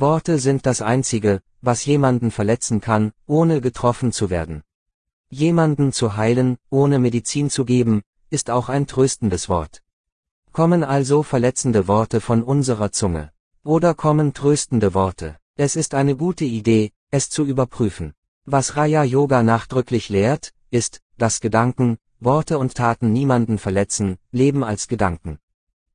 Worte sind das Einzige, was jemanden verletzen kann, ohne getroffen zu werden. Jemanden zu heilen, ohne Medizin zu geben, ist auch ein tröstendes Wort. Kommen also verletzende Worte von unserer Zunge? Oder kommen tröstende Worte? Es ist eine gute Idee, es zu überprüfen. Was Raya Yoga nachdrücklich lehrt, ist, dass Gedanken, Worte und Taten niemanden verletzen, leben als Gedanken.